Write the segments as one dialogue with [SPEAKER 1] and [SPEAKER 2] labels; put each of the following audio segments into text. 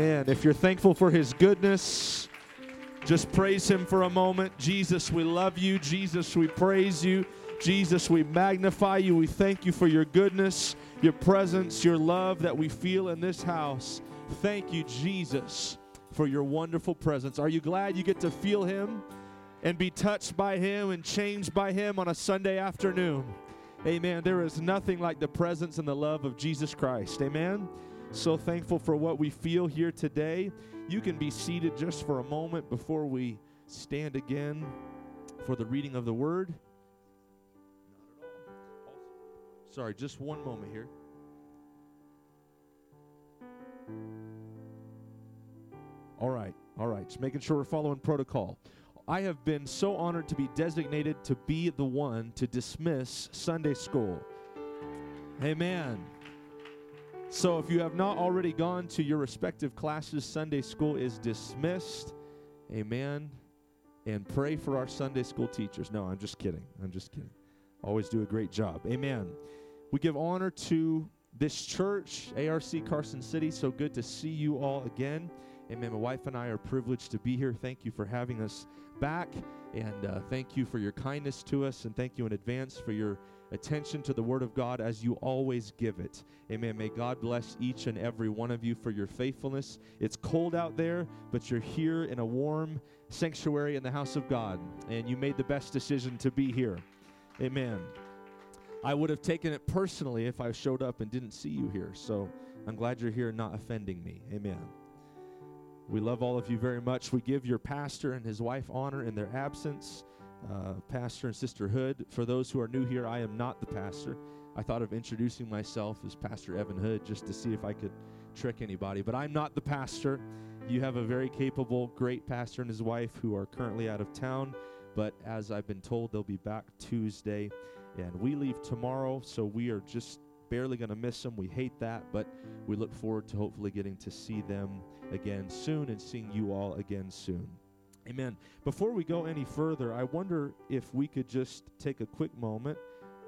[SPEAKER 1] And if you're thankful for his goodness, just praise him for a moment. Jesus, we love you. Jesus, we praise you. Jesus, we magnify you. We thank you for your goodness, your presence, your love that we feel in this house. Thank you, Jesus, for your wonderful presence. Are you glad you get to feel him and be touched by him and changed by him on a Sunday afternoon? Amen. There is nothing like the presence and the love of Jesus Christ. Amen. So thankful for what we feel here today. You can be seated just for a moment before we stand again for the reading of the word. Sorry, just one moment here. All right, all right. Just making sure we're following protocol. I have been so honored to be designated to be the one to dismiss Sunday school. Amen. So if you have not already gone to your respective classes, Sunday school is dismissed. Amen. And pray for our Sunday school teachers. No, I'm just kidding. I'm just kidding. Always do a great job. Amen. We give honor to this church, ARC Carson City. So good to see you all again. Amen. My wife and I are privileged to be here. Thank you for having us back. And uh, thank you for your kindness to us. And thank you in advance for your attention to the Word of God as you always give it. Amen. May God bless each and every one of you for your faithfulness. It's cold out there, but you're here in a warm sanctuary in the house of God, and you made the best decision to be here. Amen. I would have taken it personally if I showed up and didn't see you here. So I'm glad you're here not offending me. Amen. We love all of you very much. We give your pastor and his wife honor in their absence uh, pastor and sister Hood. For those who are new here, I am not the pastor. I thought of introducing myself as Pastor Evan Hood just to see if I could trick anybody, but I'm not the pastor. You have a very capable, great pastor and his wife who are currently out of town, but as I've been told, they'll be back Tuesday, and we leave tomorrow, so we are just barely going to miss them. We hate that, but we look forward to hopefully getting to see them again soon and seeing you all again soon. Amen. Before we go any further, I wonder if we could just take a quick moment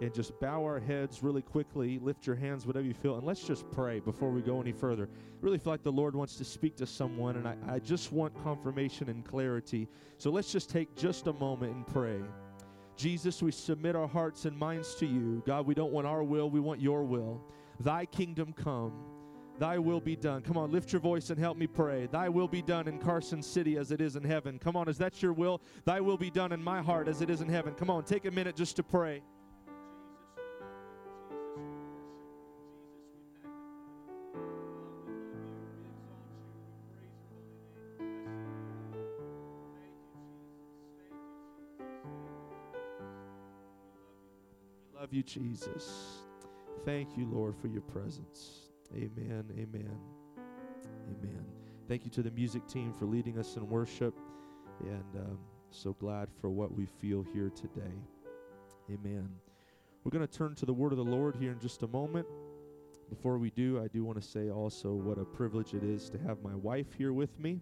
[SPEAKER 1] and just bow our heads really quickly, lift your hands, whatever you feel, and let's just pray before we go any further. I really feel like the Lord wants to speak to someone, and I, I just want confirmation and clarity. So let's just take just a moment and pray. Jesus, we submit our hearts and minds to you. God, we don't want our will, we want your will. Thy kingdom come. Thy will be done. Come on, lift your voice and help me pray. Thy will be done in Carson City as it is in heaven. Come on, is that your will? Thy will be done in my heart as it is in heaven. Come on, take a minute just to pray. We love you, Jesus. Thank you, Lord, for your presence. Amen. Amen. Amen. Thank you to the music team for leading us in worship. And um, so glad for what we feel here today. Amen. We're going to turn to the word of the Lord here in just a moment. Before we do, I do want to say also what a privilege it is to have my wife here with me.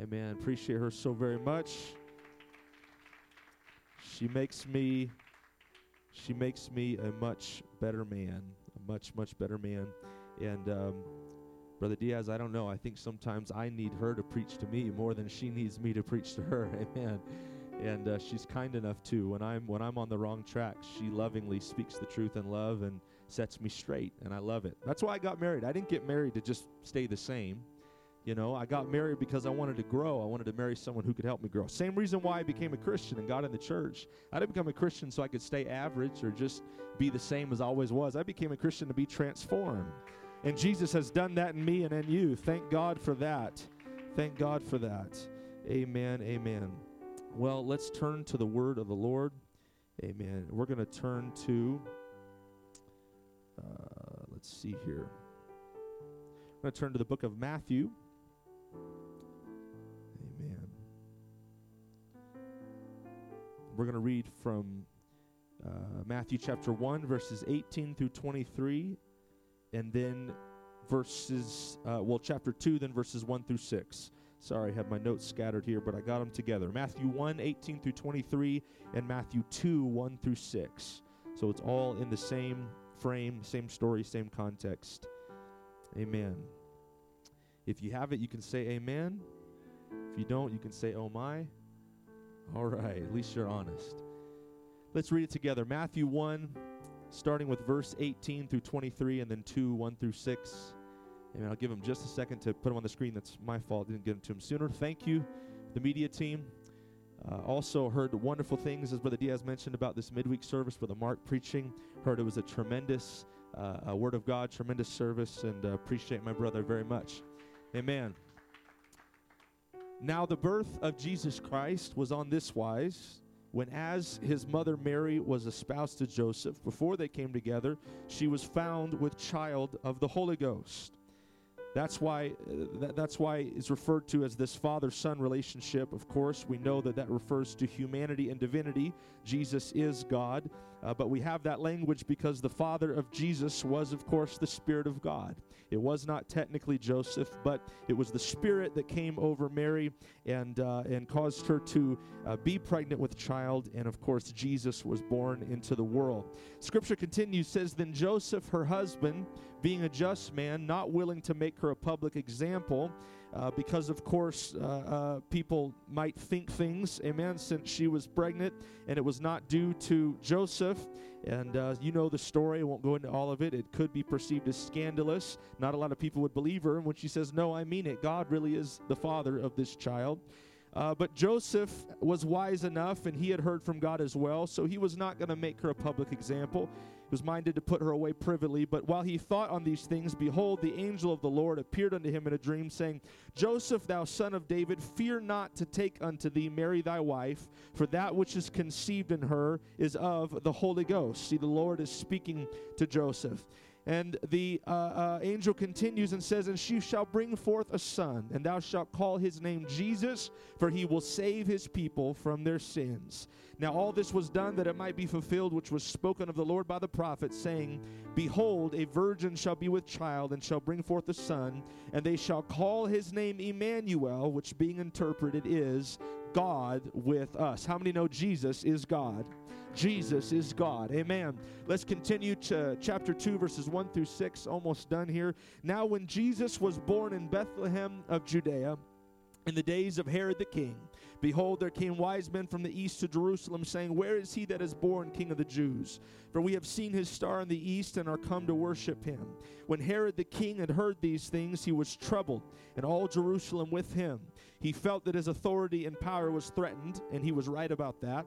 [SPEAKER 1] Amen. Appreciate her so very much. She makes me she makes me a much better man, a much much better man. And um, Brother Diaz, I don't know. I think sometimes I need her to preach to me more than she needs me to preach to her. Amen. And uh, she's kind enough too. When I'm when I'm on the wrong track, she lovingly speaks the truth in love and sets me straight, and I love it. That's why I got married. I didn't get married to just stay the same. You know, I got married because I wanted to grow. I wanted to marry someone who could help me grow. Same reason why I became a Christian and got in the church. I didn't become a Christian so I could stay average or just be the same as I always was. I became a Christian to be transformed. And Jesus has done that in me and in you. Thank God for that. Thank God for that. Amen. Amen. Well, let's turn to the word of the Lord. Amen. We're going to turn to, uh, let's see here. I'm going to turn to the book of Matthew. Amen. We're going to read from uh, Matthew chapter 1, verses 18 through 23 and then verses, uh, well, chapter 2, then verses 1 through 6. Sorry, I have my notes scattered here, but I got them together. Matthew 1, 18 through 23, and Matthew 2, 1 through 6. So it's all in the same frame, same story, same context. Amen. If you have it, you can say amen. If you don't, you can say oh my. All right, at least you're honest. Let's read it together. Matthew 1, starting with verse 18 through 23, and then 2, 1 through 6. Amen. I'll give him just a second to put them on the screen. That's my fault. Didn't get them to him sooner. Thank you, the media team. Uh, also heard wonderful things, as Brother Diaz mentioned, about this midweek service, Brother Mark preaching. Heard it was a tremendous uh, a word of God, tremendous service, and uh, appreciate my brother very much. Amen. Now, the birth of Jesus Christ was on this wise when, as his mother Mary was espoused to Joseph, before they came together, she was found with child of the Holy Ghost. That's why uh, th- that's why it's referred to as this father-son relationship. Of course, we know that that refers to humanity and divinity. Jesus is God, uh, but we have that language because the father of Jesus was, of course, the Spirit of God. It was not technically Joseph, but it was the Spirit that came over Mary and uh, and caused her to uh, be pregnant with child. And of course, Jesus was born into the world. Scripture continues says, then Joseph, her husband being a just man, not willing to make her a public example, uh, because of course uh, uh, people might think things, amen, since she was pregnant and it was not due to Joseph. And uh, you know the story, I won't go into all of it. It could be perceived as scandalous. Not a lot of people would believe her. And when she says, No, I mean it, God really is the father of this child. Uh, but Joseph was wise enough, and he had heard from God as well, so he was not going to make her a public example was minded to put her away privily. But while he thought on these things, behold, the angel of the Lord appeared unto him in a dream, saying, Joseph, thou son of David, fear not to take unto thee Mary thy wife, for that which is conceived in her is of the Holy Ghost. See, the Lord is speaking to Joseph. And the uh, uh, angel continues and says, And she shall bring forth a son, and thou shalt call his name Jesus, for he will save his people from their sins. Now all this was done that it might be fulfilled, which was spoken of the Lord by the prophet, saying, Behold, a virgin shall be with child, and shall bring forth a son, and they shall call his name Emmanuel, which being interpreted is God with us. How many know Jesus is God? Jesus is God. Amen. Let's continue to chapter 2, verses 1 through 6. Almost done here. Now, when Jesus was born in Bethlehem of Judea, in the days of Herod the king, behold, there came wise men from the east to Jerusalem, saying, Where is he that is born king of the Jews? For we have seen his star in the east and are come to worship him. When Herod the king had heard these things, he was troubled, and all Jerusalem with him. He felt that his authority and power was threatened, and he was right about that.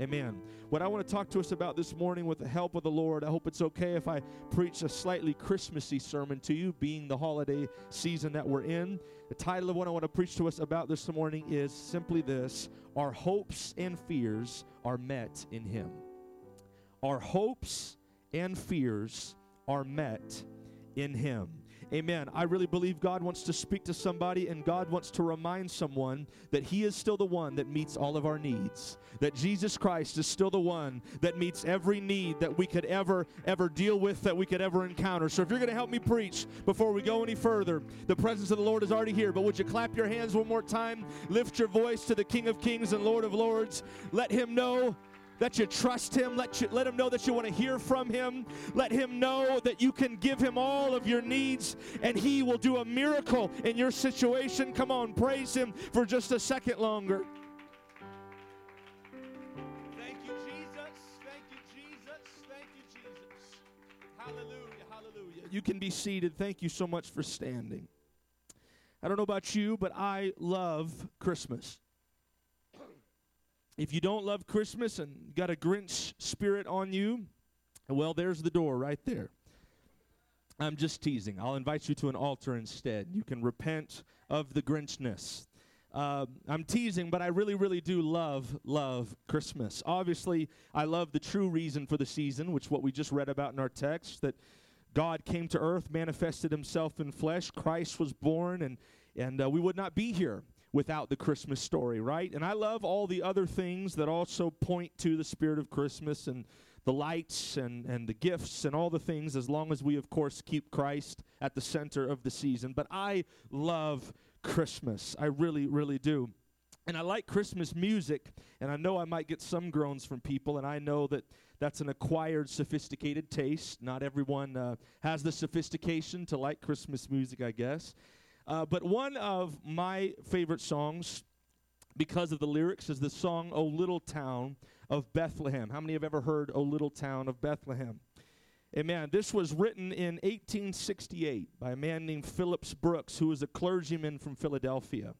[SPEAKER 1] Amen. What I want to talk to us about this morning with the help of the Lord, I hope it's okay if I preach a slightly Christmassy sermon to you, being the holiday season that we're in. The title of what I want to preach to us about this morning is simply this Our hopes and fears are met in Him. Our hopes and fears are met in Him. Amen. I really believe God wants to speak to somebody and God wants to remind someone that He is still the one that meets all of our needs. That Jesus Christ is still the one that meets every need that we could ever, ever deal with, that we could ever encounter. So if you're going to help me preach before we go any further, the presence of the Lord is already here. But would you clap your hands one more time? Lift your voice to the King of Kings and Lord of Lords. Let Him know that you trust him let you let him know that you want to hear from him. Let him know that you can give him all of your needs and he will do a miracle in your situation. Come on praise him for just a second longer. Thank you jesus. Thank you jesus. Thank you jesus. Hallelujah hallelujah. You can be seated. Thank you so much for standing. I don't know about you but i love christmas if you don't love Christmas and got a Grinch spirit on you, well, there's the door right there. I'm just teasing. I'll invite you to an altar instead. You can repent of the Grinchness. Uh, I'm teasing, but I really, really do love, love Christmas. Obviously, I love the true reason for the season, which what we just read about in our text, that God came to earth, manifested himself in flesh, Christ was born, and, and uh, we would not be here without the Christmas story, right? And I love all the other things that also point to the spirit of Christmas and the lights and, and the gifts and all the things, as long as we, of course, keep Christ at the center of the season. But I love Christmas. I really, really do. And I like Christmas music, and I know I might get some groans from people, and I know that that's an acquired, sophisticated taste. Not everyone uh, has the sophistication to like Christmas music, I guess. Uh, but one of my favorite songs, because of the lyrics, is the song O Little Town of Bethlehem. How many have ever heard O Little Town of Bethlehem? Amen. This was written in 1868 by a man named Phillips Brooks, who was a clergyman from Philadelphia.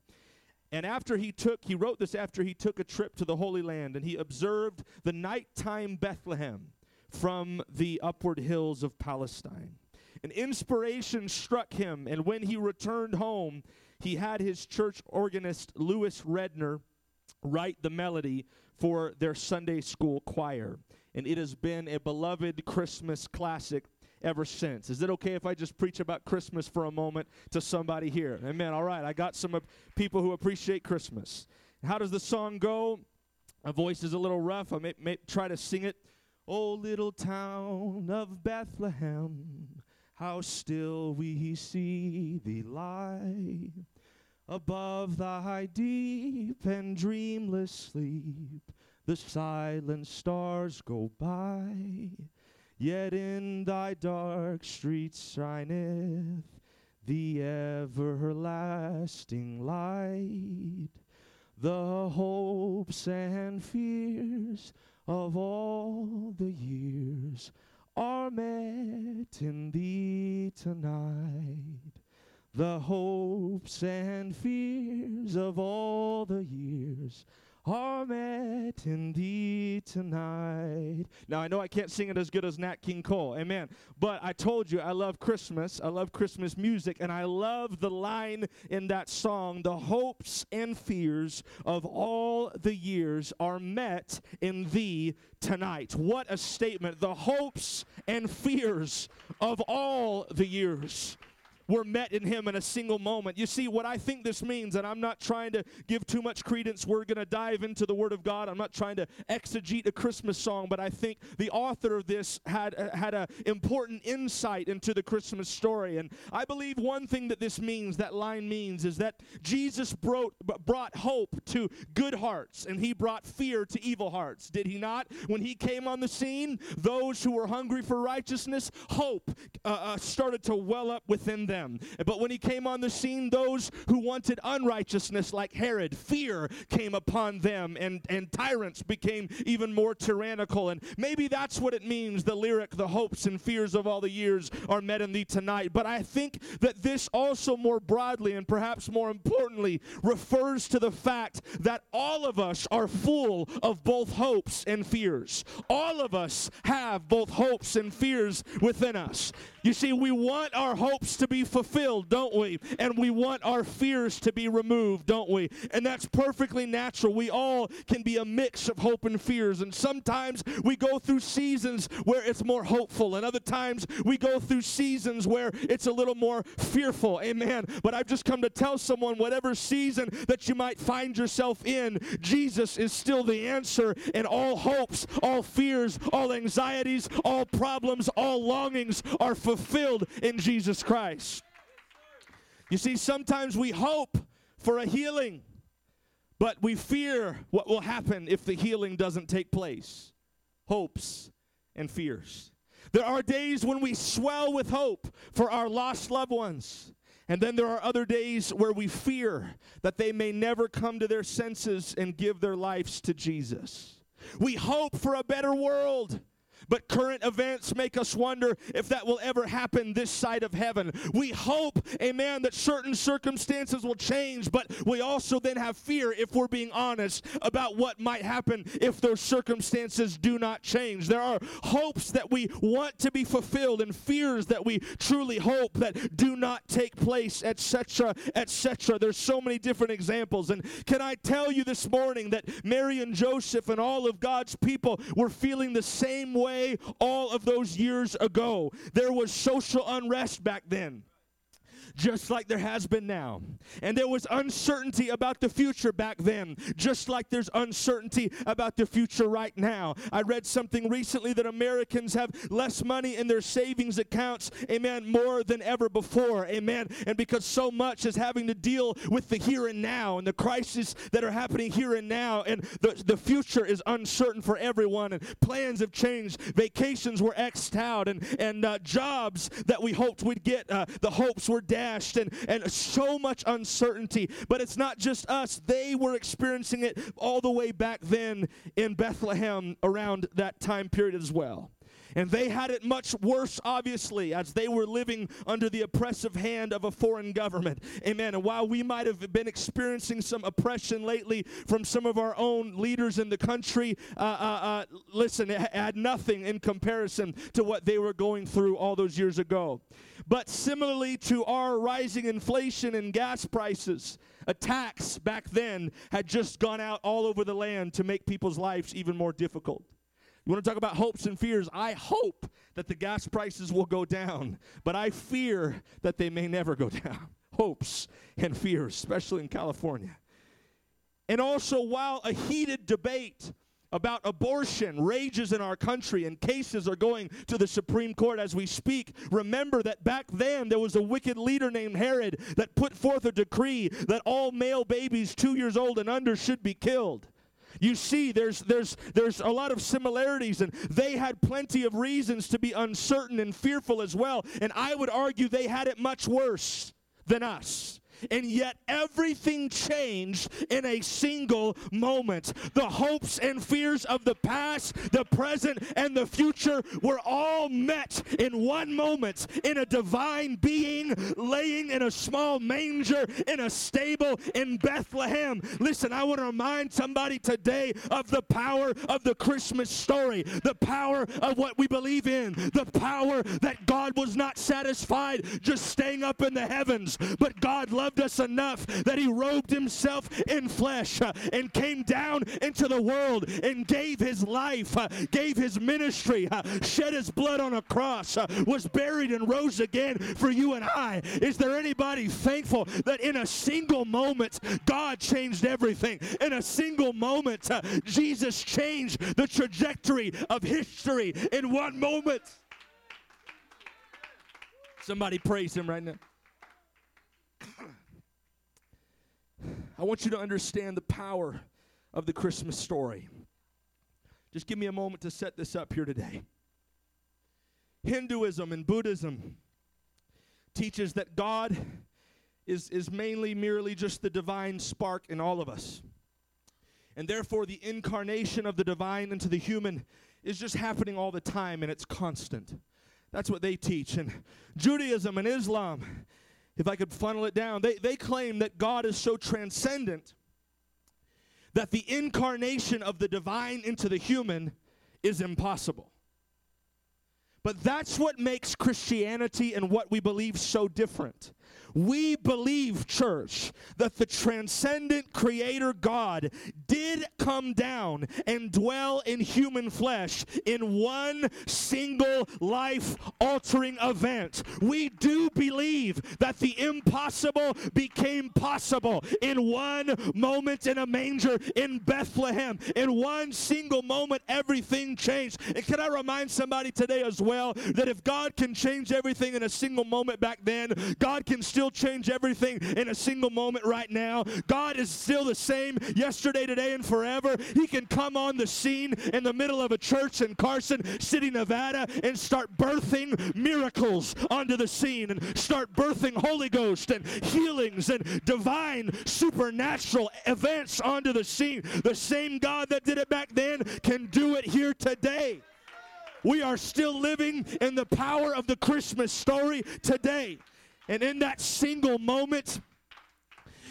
[SPEAKER 1] And after he took, he wrote this after he took a trip to the Holy Land and he observed the nighttime Bethlehem from the upward hills of Palestine. An inspiration struck him, and when he returned home, he had his church organist, Lewis Redner, write the melody for their Sunday school choir. And it has been a beloved Christmas classic ever since. Is it okay if I just preach about Christmas for a moment to somebody here? Amen. All right. I got some people who appreciate Christmas. How does the song go? My voice is a little rough. I may, may try to sing it. Oh, little town of Bethlehem, how still we see thee lie. Above thy deep and dreamless sleep, the silent stars go by. Yet in thy dark streets shineth the everlasting light. The hopes and fears of all the years are met in thee tonight. The hopes and fears of all the years are met in thee tonight. Now, I know I can't sing it as good as Nat King Cole, amen. But I told you I love Christmas, I love Christmas music, and I love the line in that song the hopes and fears of all the years are met in thee tonight. What a statement! The hopes and fears of all the years were met in him in a single moment. You see, what I think this means, and I'm not trying to give too much credence, we're going to dive into the Word of God. I'm not trying to exegete a Christmas song, but I think the author of this had, uh, had an important insight into the Christmas story. And I believe one thing that this means, that line means, is that Jesus brought, brought hope to good hearts, and he brought fear to evil hearts. Did he not? When he came on the scene, those who were hungry for righteousness, hope uh, uh, started to well up within them them. But when he came on the scene, those who wanted unrighteousness, like Herod, fear came upon them, and, and tyrants became even more tyrannical. And maybe that's what it means the lyric, the hopes and fears of all the years are met in thee tonight. But I think that this also more broadly and perhaps more importantly refers to the fact that all of us are full of both hopes and fears. All of us have both hopes and fears within us. You see, we want our hopes to be fulfilled, don't we? And we want our fears to be removed, don't we? And that's perfectly natural. We all can be a mix of hope and fears. And sometimes we go through seasons where it's more hopeful, and other times we go through seasons where it's a little more fearful. Amen. But I've just come to tell someone whatever season that you might find yourself in, Jesus is still the answer, and all hopes, all fears, all anxieties, all problems, all longings are fulfilled in Jesus Christ. You see, sometimes we hope for a healing, but we fear what will happen if the healing doesn't take place. Hopes and fears. There are days when we swell with hope for our lost loved ones. And then there are other days where we fear that they may never come to their senses and give their lives to Jesus. We hope for a better world. But current events make us wonder if that will ever happen this side of heaven. We hope, amen, that certain circumstances will change, but we also then have fear, if we're being honest, about what might happen if those circumstances do not change. There are hopes that we want to be fulfilled and fears that we truly hope that do not take place, etc., etc. There's so many different examples. And can I tell you this morning that Mary and Joseph and all of God's people were feeling the same way all of those years ago. There was social unrest back then. Just like there has been now. And there was uncertainty about the future back then, just like there's uncertainty about the future right now. I read something recently that Americans have less money in their savings accounts, amen, more than ever before, amen. And because so much is having to deal with the here and now and the crises that are happening here and now, and the, the future is uncertain for everyone, and plans have changed, vacations were xed out, and, and uh, jobs that we hoped we'd get, uh, the hopes were dashed, and, and so much uncertainty. But it's not just us, they were experiencing it all the way back then in Bethlehem around that time period as well. And they had it much worse, obviously, as they were living under the oppressive hand of a foreign government. Amen. And while we might have been experiencing some oppression lately from some of our own leaders in the country, uh, uh, uh, listen, it had nothing in comparison to what they were going through all those years ago. But similarly to our rising inflation and gas prices, attacks back then had just gone out all over the land to make people's lives even more difficult. You want to talk about hopes and fears? I hope that the gas prices will go down, but I fear that they may never go down. Hopes and fears, especially in California. And also, while a heated debate about abortion rages in our country and cases are going to the Supreme Court as we speak, remember that back then there was a wicked leader named Herod that put forth a decree that all male babies two years old and under should be killed. You see, there's, there's, there's a lot of similarities, and they had plenty of reasons to be uncertain and fearful as well. And I would argue they had it much worse than us and yet everything changed in a single moment. The hopes and fears of the past, the present, and the future were all met in one moment in a divine being laying in a small manger in a stable in Bethlehem. Listen, I want to remind somebody today of the power of the Christmas story, the power of what we believe in, the power that God was not satisfied just staying up in the heavens, but God loved loved us enough that he robed himself in flesh uh, and came down into the world and gave his life, uh, gave his ministry, uh, shed his blood on a cross, was buried and rose again for you and I. Is there anybody thankful that in a single moment God changed everything? In a single moment, Jesus changed the trajectory of history in one moment. Somebody praise him right now. I want you to understand the power of the Christmas story. Just give me a moment to set this up here today. Hinduism and Buddhism teaches that God is, is mainly merely just the divine spark in all of us. And therefore, the incarnation of the divine into the human is just happening all the time and it's constant. That's what they teach. And Judaism and Islam if I could funnel it down, they, they claim that God is so transcendent that the incarnation of the divine into the human is impossible. But that's what makes Christianity and what we believe so different. We believe, church, that the transcendent creator God did come down and dwell in human flesh in one single life altering event. We do believe that the impossible became possible in one moment in a manger in Bethlehem. In one single moment, everything changed. And can I remind somebody today as well that if God can change everything in a single moment back then, God can still change everything in a single moment right now. God is still the same yesterday, today, and forever. He can come on the scene in the middle of a church in Carson City, Nevada, and start birthing miracles onto the scene and start birthing Holy Ghost and healings and divine supernatural events onto the scene. The same God that did it back then can do it here today. We are still living in the power of the Christmas story today. And in that single moment,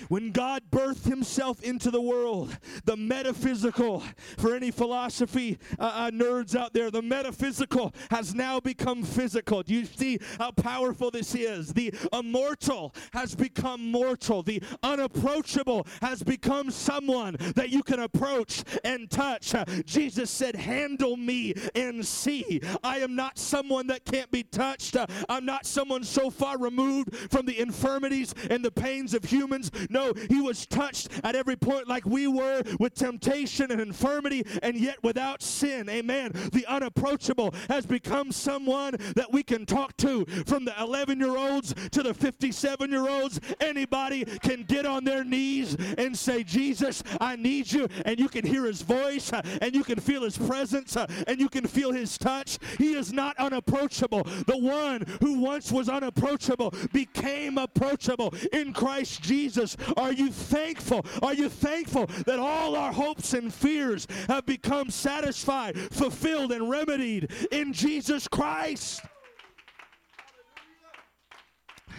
[SPEAKER 1] When God birthed himself into the world, the metaphysical, for any philosophy uh, uh, nerds out there, the metaphysical has now become physical. Do you see how powerful this is? The immortal has become mortal, the unapproachable has become someone that you can approach and touch. Jesus said, Handle me and see. I am not someone that can't be touched. I'm not someone so far removed from the infirmities and the pains of humans. No, he was touched at every point like we were with temptation and infirmity and yet without sin. Amen. The unapproachable has become someone that we can talk to from the 11 year olds to the 57 year olds. Anybody can get on their knees and say, Jesus, I need you. And you can hear his voice and you can feel his presence and you can feel his touch. He is not unapproachable. The one who once was unapproachable became approachable in Christ Jesus. Are you thankful? Are you thankful that all our hopes and fears have become satisfied, fulfilled, and remedied in Jesus Christ?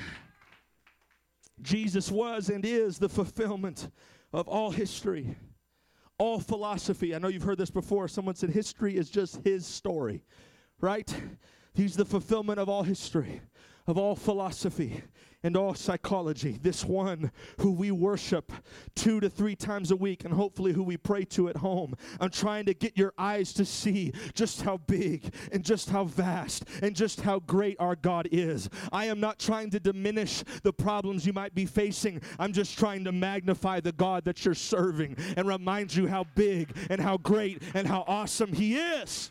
[SPEAKER 1] Jesus was and is the fulfillment of all history, all philosophy. I know you've heard this before. Someone said history is just his story, right? He's the fulfillment of all history, of all philosophy, and all psychology. This one who we worship two to three times a week, and hopefully who we pray to at home. I'm trying to get your eyes to see just how big and just how vast and just how great our God is. I am not trying to diminish the problems you might be facing. I'm just trying to magnify the God that you're serving and remind you how big and how great and how awesome He is.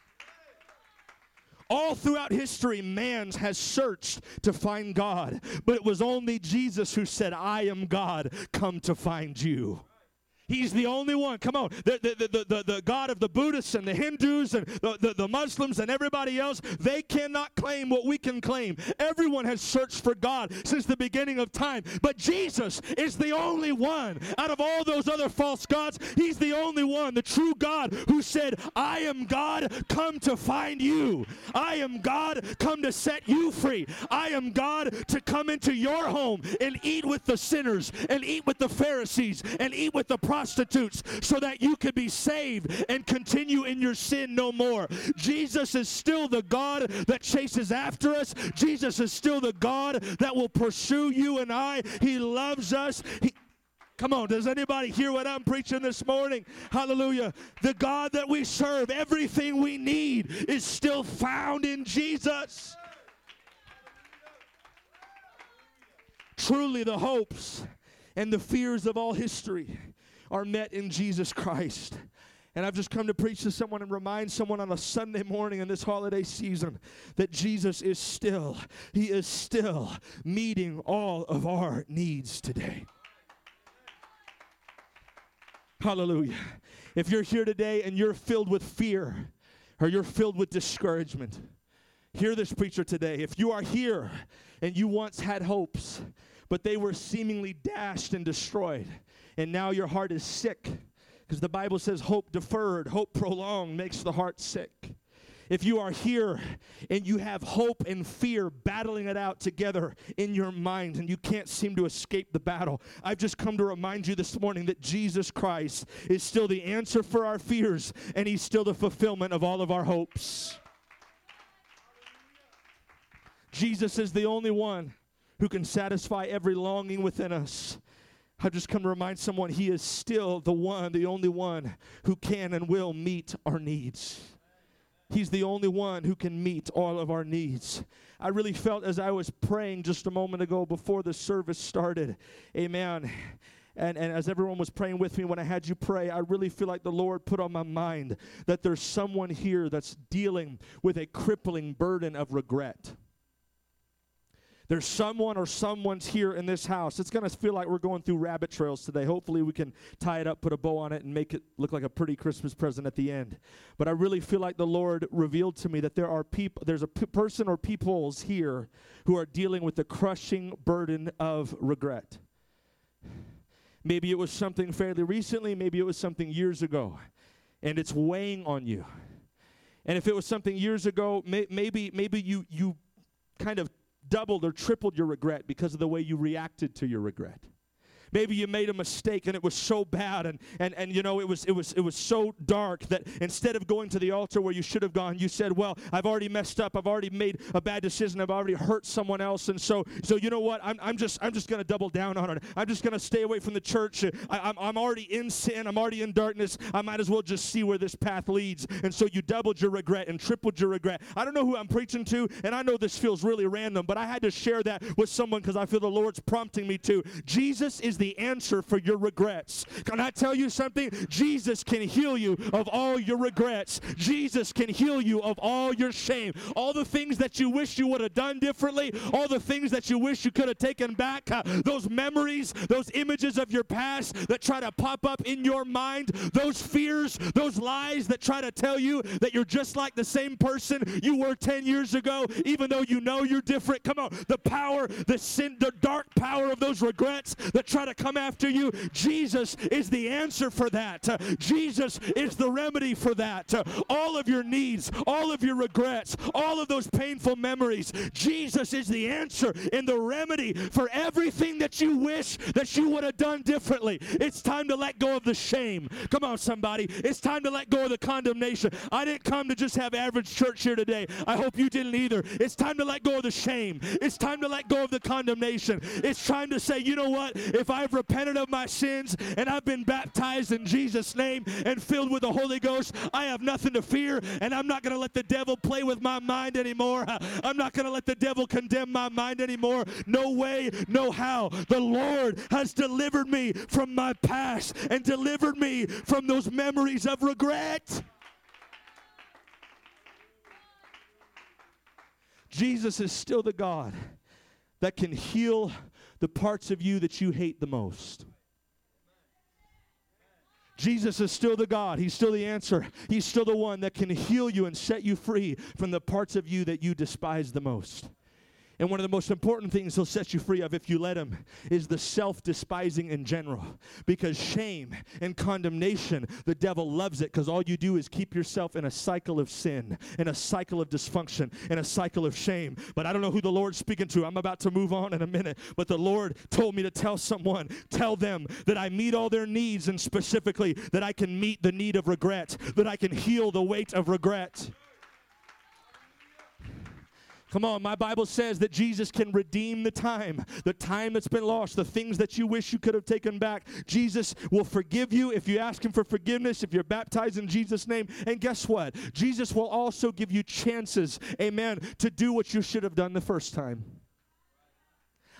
[SPEAKER 1] All throughout history, man has searched to find God, but it was only Jesus who said, I am God, come to find you. He's the only one. Come on. The, the, the, the, the God of the Buddhists and the Hindus and the, the, the, Muslims and everybody else, they cannot claim what we can claim. Everyone has searched for God since the beginning of time. But Jesus is the only one out of all those other false gods. He's the only one, the true God, who said, I am God, come to find you. I am God, come to set you free. I am God to come into your home and eat with the sinners and eat with the Pharisees and eat with the prostitutes so that you could be saved and continue in your sin no more. Jesus is still the God that chases after us. Jesus is still the God that will pursue you and I. He loves us. He, Come on, does anybody hear what I'm preaching this morning? Hallelujah. The God that we serve, everything we need is still found in Jesus. Truly, the hopes and the fears of all history are met in Jesus Christ. And I've just come to preach to someone and remind someone on a Sunday morning in this holiday season that Jesus is still, He is still meeting all of our needs today. Hallelujah. If you're here today and you're filled with fear or you're filled with discouragement, hear this preacher today. If you are here and you once had hopes, but they were seemingly dashed and destroyed, and now your heart is sick. Because the Bible says hope deferred, hope prolonged makes the heart sick. If you are here and you have hope and fear battling it out together in your mind and you can't seem to escape the battle, I've just come to remind you this morning that Jesus Christ is still the answer for our fears and He's still the fulfillment of all of our hopes. Jesus is the only one who can satisfy every longing within us. I've just come to remind someone He is still the one, the only one who can and will meet our needs. He's the only one who can meet all of our needs. I really felt as I was praying just a moment ago before the service started, amen. And, and as everyone was praying with me when I had you pray, I really feel like the Lord put on my mind that there's someone here that's dealing with a crippling burden of regret. There's someone or someone's here in this house. It's going to feel like we're going through rabbit trails today. Hopefully, we can tie it up, put a bow on it, and make it look like a pretty Christmas present at the end. But I really feel like the Lord revealed to me that there are people, there's a p- person or peoples here who are dealing with the crushing burden of regret. Maybe it was something fairly recently, maybe it was something years ago, and it's weighing on you. And if it was something years ago, may, maybe maybe you you kind of doubled or tripled your regret because of the way you reacted to your regret. Maybe you made a mistake and it was so bad and and and you know it was it was it was so dark that instead of going to the altar where you should have gone, you said, "Well, I've already messed up. I've already made a bad decision. I've already hurt someone else." And so so you know what? I'm I'm just I'm just going to double down on it. I'm just going to stay away from the church. I, I'm I'm already in sin. I'm already in darkness. I might as well just see where this path leads. And so you doubled your regret and tripled your regret. I don't know who I'm preaching to, and I know this feels really random, but I had to share that with someone because I feel the Lord's prompting me to. Jesus is the answer for your regrets. Can I tell you something? Jesus can heal you of all your regrets. Jesus can heal you of all your shame. All the things that you wish you would have done differently, all the things that you wish you could have taken back, uh, those memories, those images of your past that try to pop up in your mind, those fears, those lies that try to tell you that you're just like the same person you were 10 years ago, even though you know you're different. Come on, the power, the sin, the dark power of those regrets that try to come after you. Jesus is the answer for that. Jesus is the remedy for that. All of your needs, all of your regrets, all of those painful memories. Jesus is the answer and the remedy for everything that you wish that you would have done differently. It's time to let go of the shame. Come on, somebody. It's time to let go of the condemnation. I didn't come to just have average church here today. I hope you didn't either. It's time to let go of the shame. It's time to let go of the condemnation. It's time to say, you know what? If I've repented of my sins and I've been baptized in Jesus' name and filled with the Holy Ghost, I have nothing to fear, and I'm not going to let the devil play with my mind anymore. I'm not going to let the devil condemn my mind anymore. No way, no how. The Lord has delivered me from my past and delivered me from those memories of regret. Jesus is still the God that can heal the parts of you that you hate the most. Jesus is still the God. He's still the answer. He's still the one that can heal you and set you free from the parts of you that you despise the most. And one of the most important things he'll set you free of if you let him is the self despising in general. Because shame and condemnation, the devil loves it because all you do is keep yourself in a cycle of sin, in a cycle of dysfunction, in a cycle of shame. But I don't know who the Lord's speaking to. I'm about to move on in a minute. But the Lord told me to tell someone, tell them that I meet all their needs and specifically that I can meet the need of regret, that I can heal the weight of regret. Come on, my Bible says that Jesus can redeem the time, the time that's been lost, the things that you wish you could have taken back. Jesus will forgive you if you ask Him for forgiveness, if you're baptized in Jesus' name. And guess what? Jesus will also give you chances, amen, to do what you should have done the first time.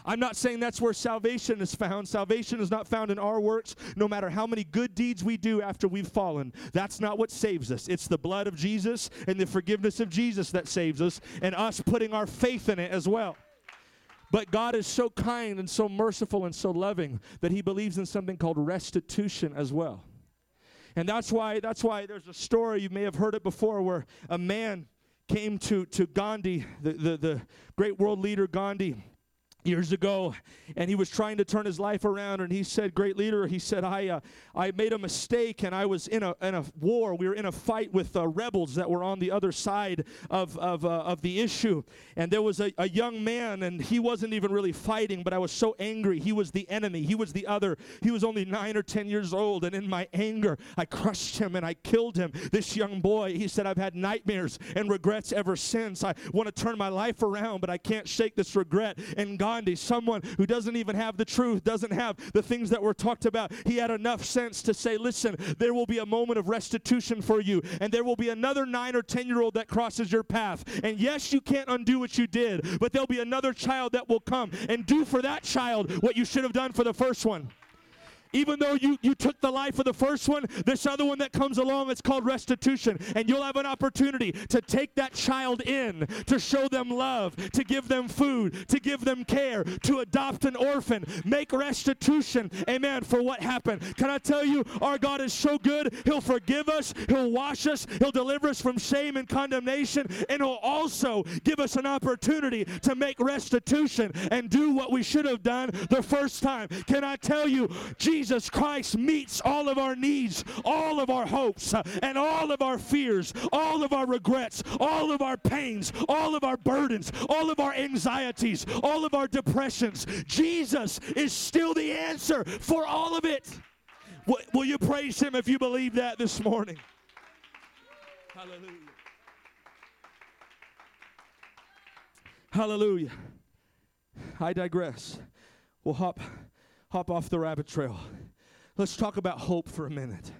[SPEAKER 1] I'm not saying that's where salvation is found. Salvation is not found in our works, no matter how many good deeds we do after we've fallen. That's not what saves us. It's the blood of Jesus and the forgiveness of Jesus that saves us, and us putting our faith in it as well. But God is so kind and so merciful and so loving that He believes in something called restitution as well. And that's why that's why there's a story you may have heard it before where a man came to, to Gandhi, the, the, the great world leader Gandhi, years ago and he was trying to turn his life around and he said great leader he said i uh, i made a mistake and i was in a in a war. We were in a fight with uh, rebels that were on the other side of of, uh, of the issue. And there was a, a young man and he wasn't even really fighting but i was so angry. He was the enemy. He was the other. He was only nine or ten years old and in my anger i crushed him and i killed him. This young boy he said i've had nightmares and regrets ever since. I want to turn my life around but i can't shake this regret. And god Gandhi, someone who doesn't even have the truth, doesn't have the things that were talked about. He had enough sense to say, listen, there will be a moment of restitution for you, and there will be another nine or 10 year old that crosses your path. And yes, you can't undo what you did, but there'll be another child that will come and do for that child what you should have done for the first one. Even though you, you took the life of the first one, this other one that comes along, it's called restitution. And you'll have an opportunity to take that child in, to show them love, to give them food, to give them care, to adopt an orphan, make restitution, amen, for what happened. Can I tell you, our God is so good, He'll forgive us, He'll wash us, He'll deliver us from shame and condemnation, and He'll also give us an opportunity to make restitution and do what we should have done the first time. Can I tell you, Jesus? Jesus Christ meets all of our needs, all of our hopes, uh, and all of our fears, all of our regrets, all of our pains, all of our burdens, all of our anxieties, all of our depressions. Jesus is still the answer for all of it. Will you praise Him if you believe that this morning? Hallelujah. Hallelujah. I digress. We'll hop, hop off the rabbit trail. Let's talk about hope for a minute.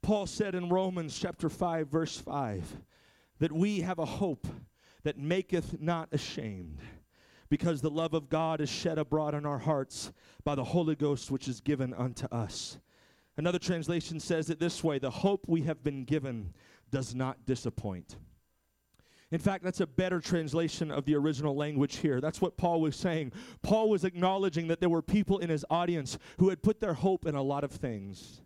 [SPEAKER 1] Paul said in Romans chapter 5, verse 5, that we have a hope that maketh not ashamed, because the love of God is shed abroad in our hearts by the Holy Ghost which is given unto us. Another translation says it this way the hope we have been given does not disappoint. In fact, that's a better translation of the original language here. That's what Paul was saying. Paul was acknowledging that there were people in his audience who had put their hope in a lot of things.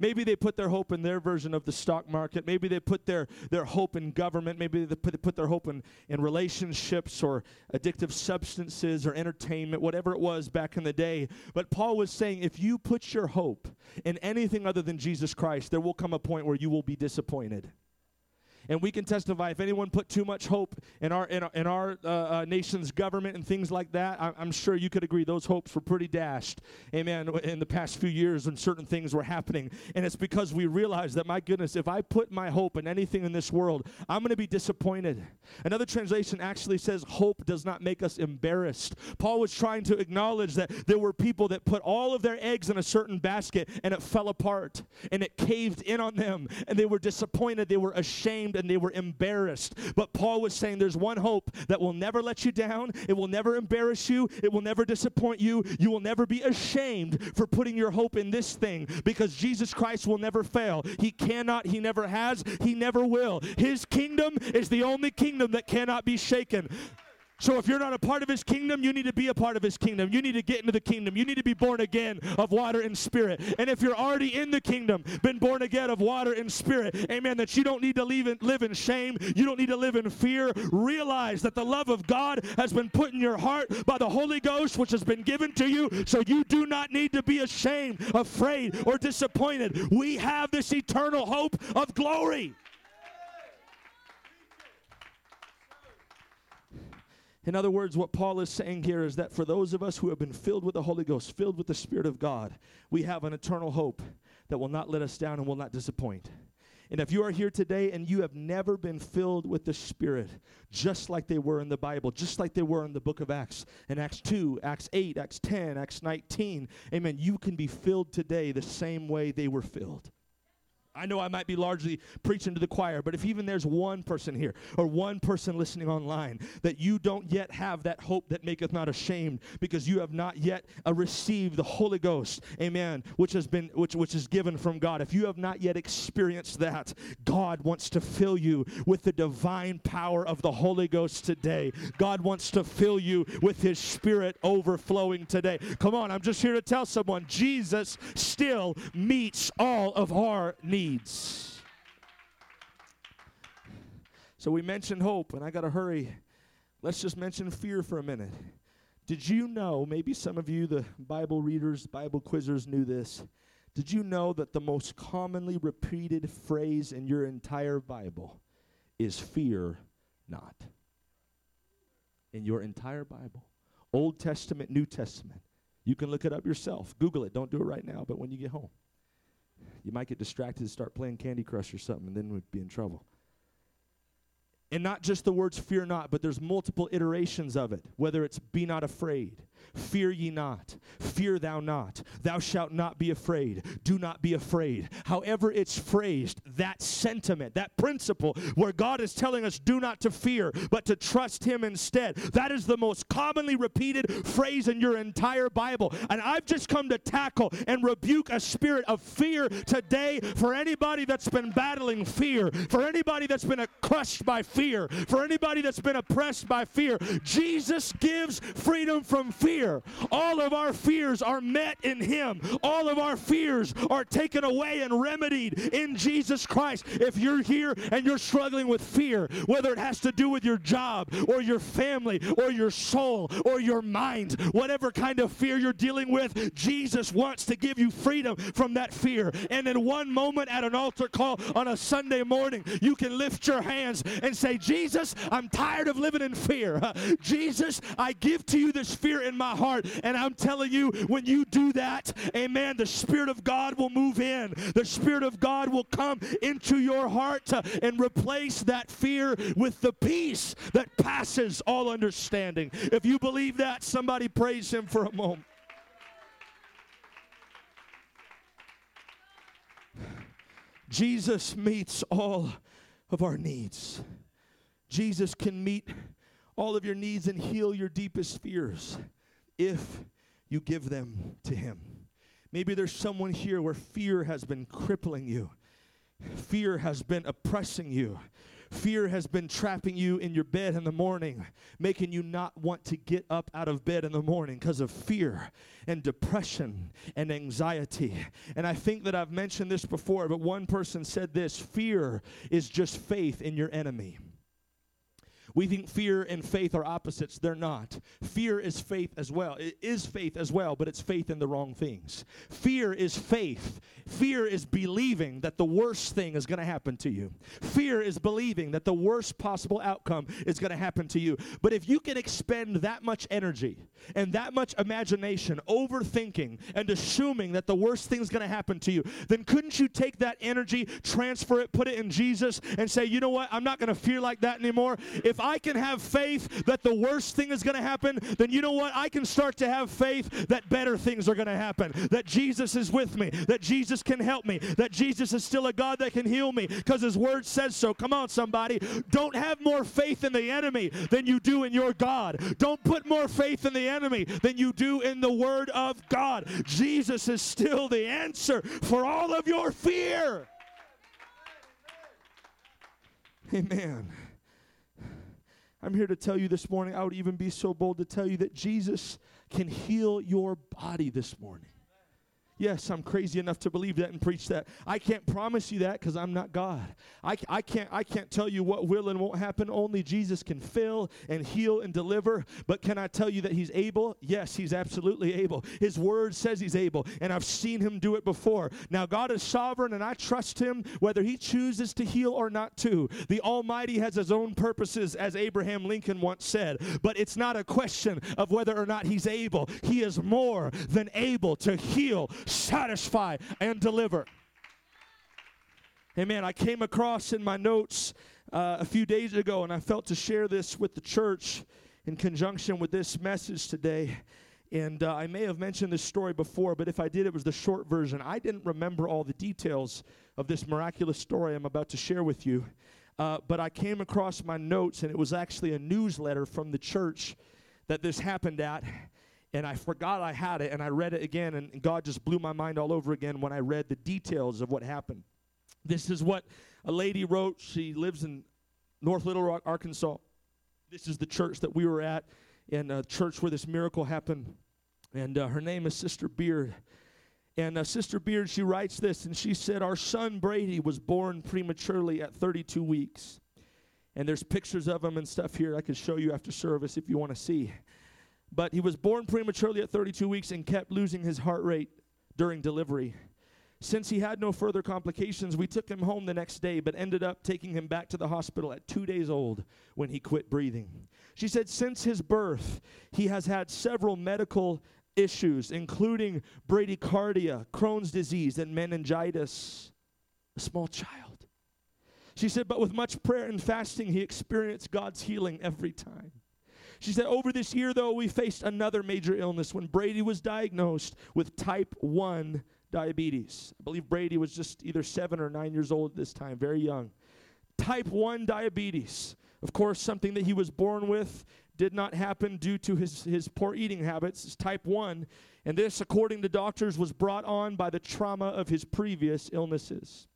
[SPEAKER 1] Maybe they put their hope in their version of the stock market. Maybe they put their, their hope in government. Maybe they put, they put their hope in, in relationships or addictive substances or entertainment, whatever it was back in the day. But Paul was saying if you put your hope in anything other than Jesus Christ, there will come a point where you will be disappointed. And we can testify if anyone put too much hope in our in our, in our uh, uh, nation's government and things like that, I, I'm sure you could agree those hopes were pretty dashed. Amen. In the past few years, when certain things were happening, and it's because we realized that my goodness, if I put my hope in anything in this world, I'm going to be disappointed. Another translation actually says, "Hope does not make us embarrassed." Paul was trying to acknowledge that there were people that put all of their eggs in a certain basket, and it fell apart, and it caved in on them, and they were disappointed, they were ashamed ashamed and they were embarrassed. But Paul was saying there's one hope that will never let you down, it will never embarrass you, it will never disappoint you. You will never be ashamed for putting your hope in this thing because Jesus Christ will never fail. He cannot, He never has, He never will. His kingdom is the only kingdom that cannot be shaken. So if you're not a part of his kingdom, you need to be a part of his kingdom. You need to get into the kingdom. You need to be born again of water and spirit. And if you're already in the kingdom, been born again of water and spirit, amen, that you don't need to in, live in shame. You don't need to live in fear. Realize that the love of God has been put in your heart by the Holy Ghost, which has been given to you. So you do not need to be ashamed, afraid, or disappointed. We have this eternal hope of glory. In other words, what Paul is saying here is that for those of us who have been filled with the Holy Ghost, filled with the Spirit of God, we have an eternal hope that will not let us down and will not disappoint. And if you are here today and you have never been filled with the Spirit, just like they were in the Bible, just like they were in the book of Acts, in Acts 2, Acts 8, Acts 10, Acts 19, amen, you can be filled today the same way they were filled. I know I might be largely preaching to the choir, but if even there's one person here or one person listening online that you don't yet have that hope that maketh not ashamed because you have not yet uh, received the Holy Ghost, amen, which has been which which is given from God. If you have not yet experienced that, God wants to fill you with the divine power of the Holy Ghost today. God wants to fill you with his spirit overflowing today. Come on, I'm just here to tell someone Jesus still meets all of our needs So we mentioned hope, and I got to hurry. Let's just mention fear for a minute. Did you know, maybe some of you, the Bible readers, Bible quizzers, knew this. Did you know that the most commonly repeated phrase in your entire Bible is fear not? In your entire Bible. Old Testament, New Testament. You can look it up yourself. Google it. Don't do it right now, but when you get home. You might get distracted and start playing Candy Crush or something, and then we'd be in trouble. And not just the words fear not, but there's multiple iterations of it, whether it's be not afraid, Fear ye not, fear thou not, thou shalt not be afraid, do not be afraid. However, it's phrased, that sentiment, that principle where God is telling us do not to fear, but to trust Him instead. That is the most commonly repeated phrase in your entire Bible. And I've just come to tackle and rebuke a spirit of fear today for anybody that's been battling fear, for anybody that's been crushed by fear, for anybody that's been oppressed by fear. Jesus gives freedom from fear fear. All of our fears are met in Him. All of our fears are taken away and remedied in Jesus Christ. If you're here and you're struggling with fear, whether it has to do with your job or your family or your soul or your mind, whatever kind of fear you're dealing with, Jesus wants to give you freedom from that fear. And in one moment at an altar call on a Sunday morning, you can lift your hands and say, Jesus, I'm tired of living in fear. Jesus, I give to you this fear in my heart. And I'm telling you, when you do that, amen, the Spirit of God will move in. The Spirit of God will come into your heart uh, and replace that fear with the peace that passes all understanding. If you believe that, somebody praise Him for a moment. Jesus meets all of our needs. Jesus can meet all of your needs and heal your deepest fears if you give them to Him. Maybe there's someone here where fear has been crippling you, fear has been oppressing you. Fear has been trapping you in your bed in the morning, making you not want to get up out of bed in the morning because of fear and depression and anxiety. And I think that I've mentioned this before, but one person said this fear is just faith in your enemy. We think fear and faith are opposites. They're not. Fear is faith as well. It is faith as well, but it's faith in the wrong things. Fear is faith. Fear is believing that the worst thing is going to happen to you. Fear is believing that the worst possible outcome is going to happen to you. But if you can expend that much energy and that much imagination overthinking and assuming that the worst thing is going to happen to you, then couldn't you take that energy, transfer it, put it in Jesus, and say, you know what? I'm not going to fear like that anymore. If I can have faith that the worst thing is going to happen, then you know what? I can start to have faith that better things are going to happen, that Jesus is with me, that Jesus can help me, that Jesus is still a God that can heal me because his word says so. Come on, somebody. Don't have more faith in the enemy than you do in your God. Don't put more faith in the enemy than you do in the word of God. Jesus is still the answer for all of your fear. Amen. I'm here to tell you this morning, I would even be so bold to tell you that Jesus can heal your body this morning. Yes, I'm crazy enough to believe that and preach that. I can't promise you that because I'm not God. I, I, can't, I can't tell you what will and won't happen. Only Jesus can fill and heal and deliver. But can I tell you that He's able? Yes, He's absolutely able. His word says He's able, and I've seen Him do it before. Now, God is sovereign, and I trust Him whether He chooses to heal or not to. The Almighty has His own purposes, as Abraham Lincoln once said. But it's not a question of whether or not He's able. He is more than able to heal satisfy, and deliver. Amen. I came across in my notes uh, a few days ago, and I felt to share this with the church in conjunction with this message today. And uh, I may have mentioned this story before, but if I did, it was the short version. I didn't remember all the details of this miraculous story I'm about to share with you. Uh, but I came across my notes, and it was actually a newsletter from the church that this happened at and I forgot I had it, and I read it again, and God just blew my mind all over again when I read the details of what happened. This is what a lady wrote. She lives in North Little Rock, Arkansas. This is the church that we were at, and a church where this miracle happened. And uh, her name is Sister Beard. And uh, Sister Beard, she writes this, and she said, Our son Brady was born prematurely at 32 weeks. And there's pictures of him and stuff here I could show you after service if you want to see. But he was born prematurely at 32 weeks and kept losing his heart rate during delivery. Since he had no further complications, we took him home the next day, but ended up taking him back to the hospital at two days old when he quit breathing. She said, since his birth, he has had several medical issues, including bradycardia, Crohn's disease, and meningitis. A small child. She said, but with much prayer and fasting, he experienced God's healing every time. She said, Over this year, though, we faced another major illness when Brady was diagnosed with type 1 diabetes. I believe Brady was just either seven or nine years old at this time, very young. Type 1 diabetes. Of course, something that he was born with did not happen due to his, his poor eating habits. It's type 1. And this, according to doctors, was brought on by the trauma of his previous illnesses.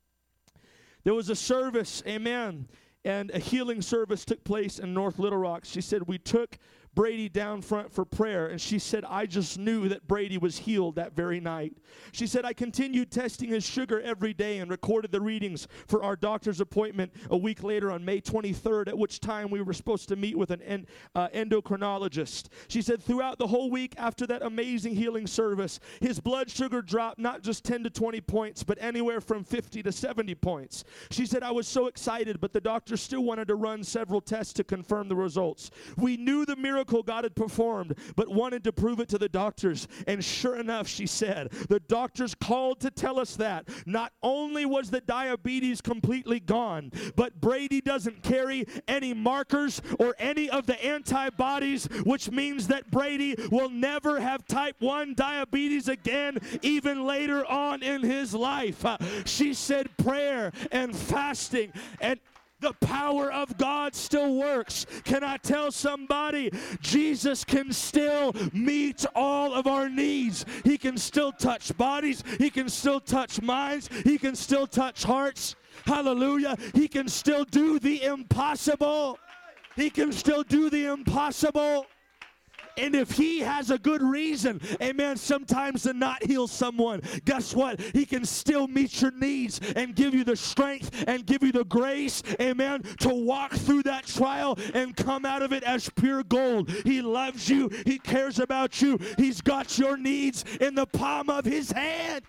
[SPEAKER 1] There was a service, amen, and a healing service took place in North Little Rock. She said, We took Brady down front for prayer, and she said, I just knew that Brady was healed that very night. She said, I continued testing his sugar every day and recorded the readings for our doctor's appointment a week later on May 23rd, at which time we were supposed to meet with an en- uh, endocrinologist. She said, throughout the whole week after that amazing healing service, his blood sugar dropped not just 10 to 20 points, but anywhere from 50 to 70 points. She said, I was so excited, but the doctor still wanted to run several tests to confirm the results. We knew the miracle God had performed, but wanted to prove it to the doctors. And sure enough, she said, the doctors called to tell us that not only was the diabetes completely gone, but Brady doesn't carry any markers or any of the antibodies, which means that Brady will never have type 1 diabetes again, even later on in his life. She said prayer and fasting and the power of God still works. Can I tell somebody? Jesus can still meet all of our needs. He can still touch bodies, He can still touch minds, He can still touch hearts. Hallelujah. He can still do the impossible. He can still do the impossible. And if he has a good reason, amen, sometimes to not heal someone, guess what? He can still meet your needs and give you the strength and give you the grace, amen, to walk through that trial and come out of it as pure gold. He loves you, he cares about you, he's got your needs in the palm of his hand.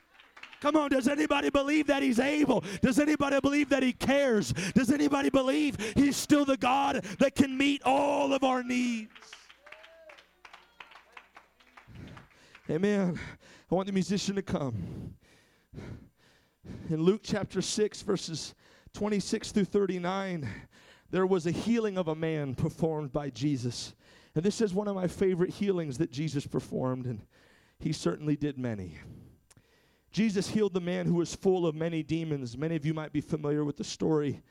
[SPEAKER 1] Come on, does anybody believe that He's able? Does anybody believe that He cares? Does anybody believe He's still the God that can meet all of our needs? Amen. I want the musician to come. In Luke chapter 6, verses 26 through 39, there was a healing of a man performed by Jesus. And this is one of my favorite healings that Jesus performed, and he certainly did many. Jesus healed the man who was full of many demons. Many of you might be familiar with the story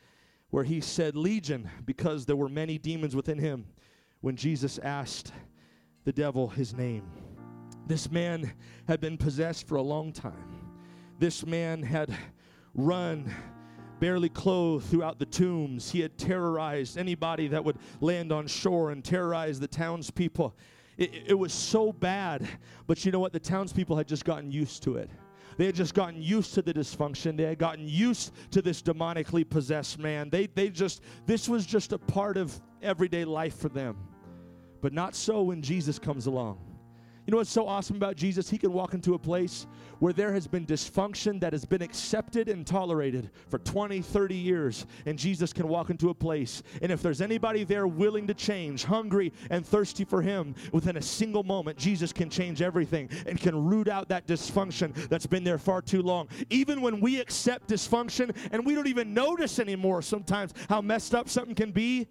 [SPEAKER 1] where he said legion because there were many demons within him when Jesus asked the devil his name. This man had been possessed for a long time. This man had run barely clothed throughout the tombs. He had terrorized anybody that would land on shore and terrorize the townspeople. It, it was so bad, but you know what? The townspeople had just gotten used to it. They had just gotten used to the dysfunction. They had gotten used to this demonically possessed man. They, they just, this was just a part of everyday life for them. But not so when Jesus comes along. You know what's so awesome about Jesus? He can walk into a place where there has been dysfunction that has been accepted and tolerated for 20, 30 years. And Jesus can walk into a place. And if there's anybody there willing to change, hungry and thirsty for Him, within a single moment, Jesus can change everything and can root out that dysfunction that's been there far too long. Even when we accept dysfunction and we don't even notice anymore sometimes how messed up something can be,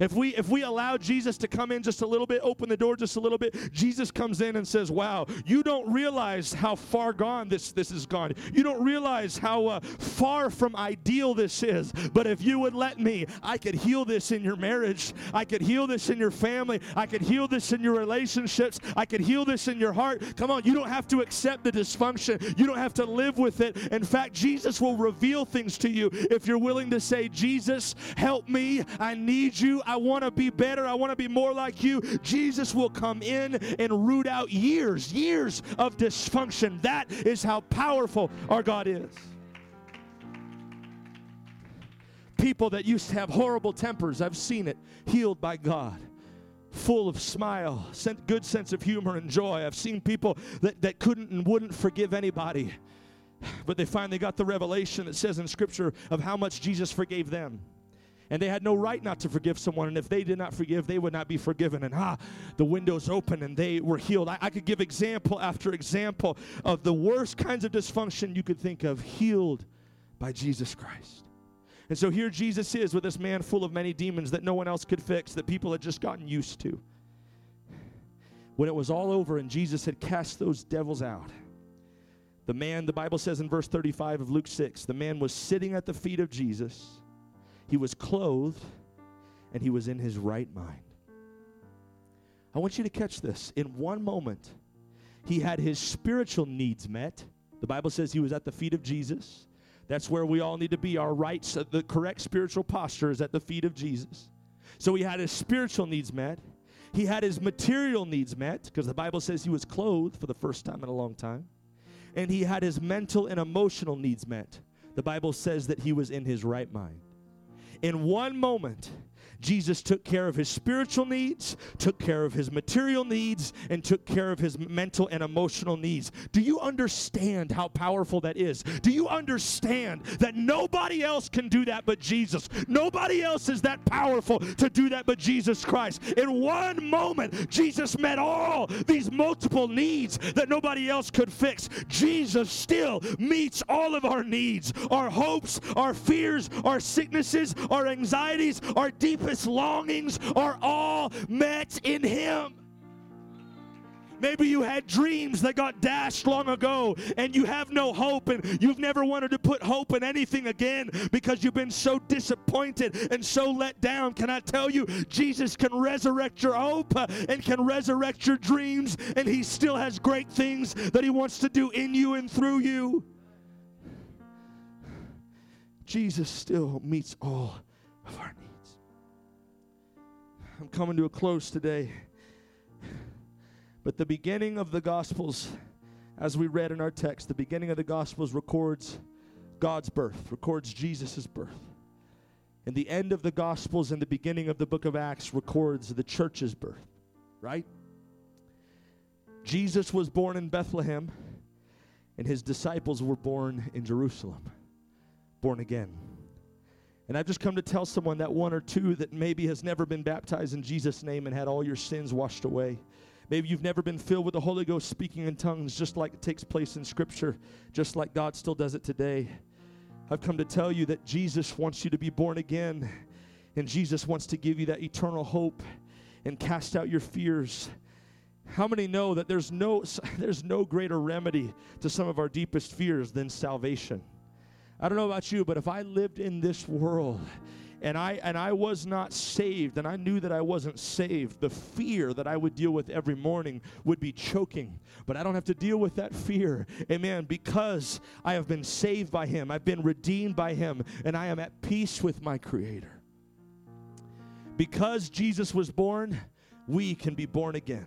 [SPEAKER 1] if we if we allow Jesus to come in just a little bit, open the door just a little bit, Jesus comes in and says, "Wow, you don't realize how far gone this this is gone. You don't realize how uh, far from ideal this is. But if you would let me, I could heal this in your marriage. I could heal this in your family. I could heal this in your relationships. I could heal this in your heart. Come on, you don't have to accept the dysfunction. You don't have to live with it. In fact, Jesus will reveal things to you if you're willing to say, "Jesus, help me. I need you. I want to be better. I want to be more like you. Jesus will come in and root out years, years of dysfunction. That is how powerful our God is. People that used to have horrible tempers, I've seen it, healed by God full of smile, good sense of humor and joy. I've seen people that, that couldn't and wouldn't forgive anybody, but they finally got the revelation that says in Scripture of how much Jesus forgave them and they had no right not to forgive someone. And if they did not forgive, they would not be forgiven. And ah, the windows open and they were healed. I, I could give example after example of the worst kinds of dysfunction you could think of, healed by Jesus Christ. And so here Jesus is with this man full of many demons that no one else could fix, that people had just gotten used to. When it was all over and Jesus had cast those devils out, the man, the Bible says in verse 35 of Luke 6, the man was sitting at the feet of Jesus he was clothed and he was in his right mind. I want you to catch this. In one moment, he had his spiritual needs met. The Bible says he was at the feet of Jesus. That's where we all need to be. Our rights, the correct spiritual posture is at the feet of Jesus. So he had his spiritual needs met. He had his material needs met because the Bible says he was clothed for the first time in a long time. And he had his mental and emotional needs met. The Bible says that he was in his right mind. In one moment, Jesus took care of his spiritual needs, took care of his material needs, and took care of his mental and emotional needs. Do you understand how powerful that is? Do you understand that nobody else can do that but Jesus? Nobody else is that powerful to do that but Jesus Christ. In one moment, Jesus met all these multiple needs that nobody else could fix. Jesus still meets all of our needs, our hopes, our fears, our sicknesses, our anxieties, our deep deepest longings are all met in Him. Maybe you had dreams that got dashed long ago and you have no hope and you've never wanted to put hope in anything again because you've been so disappointed and so let down. Can I tell you, Jesus can resurrect your hope and can resurrect your dreams, and He still has great things that He wants to do in you and through you. Jesus still meets all of our needs. I'm coming to a close today. But the beginning of the Gospels, as we read in our text, the beginning of the Gospels records God's birth, records Jesus' birth. And the end of the Gospels and the beginning of the book of Acts records the church's birth, right? Jesus was born in Bethlehem, and his disciples were born in Jerusalem, born again. And I've just come to tell someone that one or two that maybe has never been baptized in Jesus' name and had all your sins washed away. Maybe you've never been filled with the Holy Ghost speaking in tongues, just like it takes place in Scripture, just like God still does it today. I've come to tell you that Jesus wants you to be born again, and Jesus wants to give you that eternal hope and cast out your fears. How many know that there's no, there's no greater remedy to some of our deepest fears than salvation? I don't know about you, but if I lived in this world and I and I was not saved and I knew that I wasn't saved, the fear that I would deal with every morning would be choking. But I don't have to deal with that fear. Amen. Because I have been saved by him. I've been redeemed by him and I am at peace with my creator. Because Jesus was born, we can be born again.